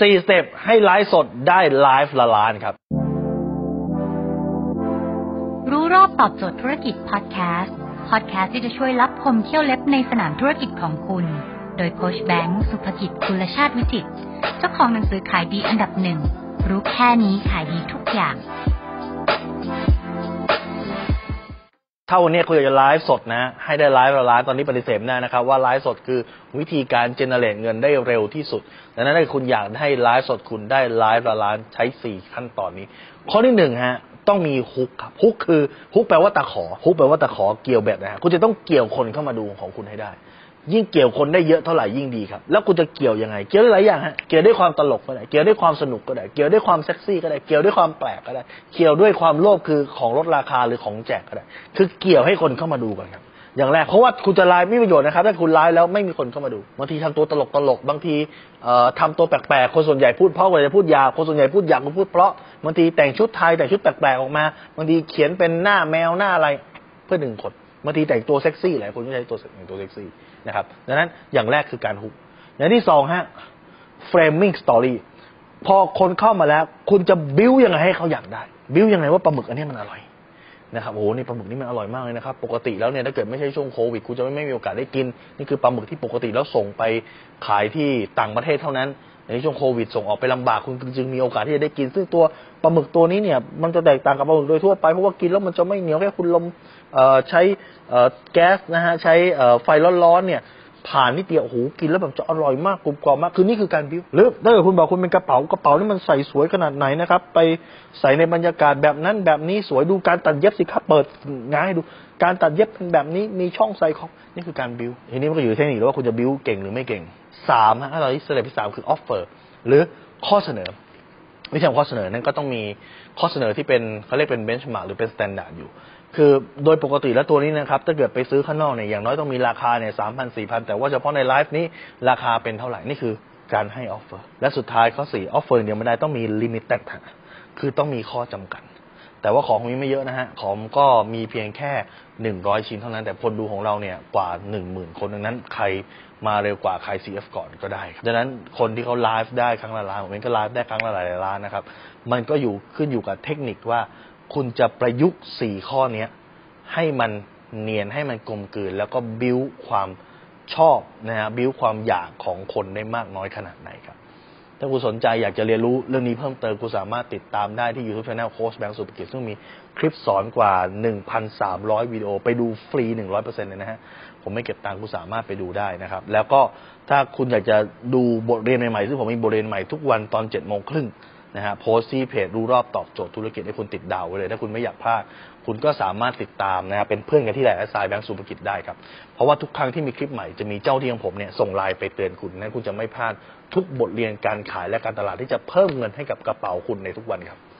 สี่ step ให้ไลฟ์สดได้ไลฟ์ละล้านครับ รู้รอบตอบโจทย์ธุรกิจพอดแคสต์พอดแคสต์ที่จะช่วยลับคมเขี้ยวเล็บในสนามธุรกิจของคุณ โดยโค้ชแบงค์สุภกิจคุลชาติวิจิตเจ้าของหนังสือขายดีอันดับหนึ่งรู้แค่นี้ขายดีทุกอย่าง ถ้าวันนี้คุณอยากจะไลฟ์สดนะ ให้ได้ไลฟ์ละล้านตอนนี้ปฏิเสธไม่ได้นะครับ ว่าไลฟ์สดคือวิธีการเจเนเรตเงินได้เร็วที่สุดดังนั้นถ้าคุณอยากให้ไลฟ์สดคุณได้ไลฟ์ละล้านใช้สี่ขั้นตอนนี้ ข้อที่หนึ่งฮะต้องมีฮุกครับฮุกคือฮุกแปลว่าตะขอฮุกแปลว่าตะขอเกี่ยวแบบนะฮะคุณจะต้องเกี่ยวคนเข้ามาดูของคุณให้ได้ ยิ่งเกี่ยวคนได้เยอะเท่าไหร่ยิ่งดีครับ แล้วคุณจะเกี่ยวยังไง เกี่ยวได้หลายอย่างฮะ เกี่ยวด้วยความตลกก็ได้ เกี่ยวด้วยความสนุกก็ได้ เกี่ยวด้วยความเซ็กซี่ก็ได้ เกี่ยวด้วยความแปลกก็ได้ เกี่ยวด้วยความโลภคือของลดราคาหรือของแจกก็ได้ คือเกี่ยวให้คนเข้ามาดูกันครับ อย่างแรกเพราะว่าคุณจะไลฟ์ไม่มีประโยชน์นะครับ ถ้าคุณไลฟ์แล้วไม่มีคนเข้ามาดู บางทีทำตัวตลกตลก บางทีเอ่อทำตัวแปลกๆ คนส่วนใหญ่พูดเพราะคนจะพูดยาว คนส่วนใหญ่พูดยาวคนพูดเพราะ บางทีแต่งชุดไทยแต่งชุดแปลกๆออกมา บางทีเขียนเป็นหน้าแมวหน้าอะไร เพื่อดึงคน บางทีแต่งตัวเซ็กซี่หลายคนก็ใช้ตัวแต่งตัวเซ็กซี่นะครับดังนั้นอย่างแรกคือการฮุกอย่างที่สองฮะ framing story พอคนเข้ามาแล้ว คุณจะบิ้วยังไงให้เขาอยากได้ บิ้วยังไงว่าปลาหมึกอันนี้มันอร่อยนะครับโอ้โหนี่ปลาหมึกนี่มันอร่อยมากเลยนะครับ ปกติแล้วเนี่ยถ้าเกิดไม่ใช่ช่วงโควิดคุณจะไม่ไม่มีโอกาสได้กิน นี่คือปลาหมึกที่ปกติแล้วส่งไปขายที่ต่างประเทศเท่านั้น ในช่วงโควิดส่งออกไปลำบากคุณจึงมีโอกาสที่จะได้กิน ซึ่งตัวปลาหมึกตัวนี้เนี่ยมันจะแตกต่างกับปลาหมึกโดยทั่วไปเพราะว่ากินแล้วมันจะไม่เหนียวแค่คุณลมใช้แก๊สนะฮะใช้ไฟร้อนๆเนี่ย ผ่านนิดเดียวโอ้โหกินแล้วแบบจะอร่อยมากกรุบกรอบมากคือนี่คือการบิ้วหรือถ้าเกิดคุณบอกคุณเป็นกระเป๋ากระเป๋านี่มันใส่สวยขนาดไหนนะครับ ไปใส่ในบรรยากาศแบบนั้นแบบนี้สวยดูการตัดเย็บสิครับเปิดง่ายดู การตัดเย็บเป็นแบบนี้มีช่องใส่ของนี่คือการบิ้วทีนี้มันก็อยู่ที่เทคนิคแล้วว่าคุณจะบิ้วเก่งหรือไม่เก่งสามฮะถ้าเราที่ step ที่สามคือ offer หรือข้อเสนอ วิธีข้อเสนอนั้นก็ต้องมีข้อเสนอที่เป็นเขาเรียกเป็น benchmark หรือเป็น standard อยู่ คือโดยปกติแล้วตัวนี้นะครับ ถ้าเกิดไปซื้อข้างนอกเนี่ยอย่างน้อยต้องมีราคาเนี่ยสามพันสี่พันแต่ว่าเฉพาะในไลฟ์นี้ราคาเป็นเท่าไหร่นี่คือการให้ offer และสุดท้ายข้อสี่ offer เดียวไม่ได้ต้องมี limited คือต้องมีข้อจำกัด แต่ว่าของมีไม่เยอะนะฮะ ของก็มีเพียงแค่หนึ่งร้อยชิ้นเท่านั้น แต่คนดูของเราเนี่ยกว่าหนึ่งหมื่นคนดังนั้นใครมาเร็วกว่าใคร CF ก่อนก็ได้ครับดังนั้นคนที่เขาไลฟ์ได้ครั้งละล้านผมเองก็ไลฟ์ได้ครั้งละหลายล้านนะครับ มันก็อยู่ขึ้นอยู่กับเทคนิคว่า คุณจะประยุกต์สี่ข้อเนี้ยให้มันเนียนให้มันกลมกลืน แล้วก็บิ้วความชอบนะฮะบิ้วความอยากของคนได้มากน้อยขนาดไหนครับ ถ้าคุณสนใจอยากจะเรียนรู้เรื่องนี้เพิ่มเติมคุณสามารถติดตามได้ที่ YouTube Channel โค้ชแบงค์สุภกิจซึ่งมีคลิปสอนกว่า 1,300 วิดีโอ ไปดูฟรี 100%เลยนะฮะ ผมไม่เก็บตังค์คุณสามารถไปดูได้นะครับ แล้วก็ถ้าคุณอยากจะดูบทเรียนใหม่ๆซึ่งผมมีบทเรียนใหม่ทุกวันตอน7โมงครึ่ง นะฮะโพสซี่เพจรู้รอบตอบโจทย์ธุรกิจให้คุณติดดาวไว้เลย ถ้าคุณไม่อยากพลาดคุณก็สามารถติดตามนะครับเป็นเพื่อนกันที่ไลน์แอสไซแบงก์สุภกิจได้ครับ เพราะว่าทุกครั้งที่มีคลิปใหม่จะมีเจ้าหน้าที่ของผมเนี่ยส่งไลน์ไปเตือนคุณนั้นคุณจะไม่พลาดทุกบทเรียนการขายและการตลาดที่จะเพิ่มเงินให้กับกระเป๋าคุณในทุกวันครับ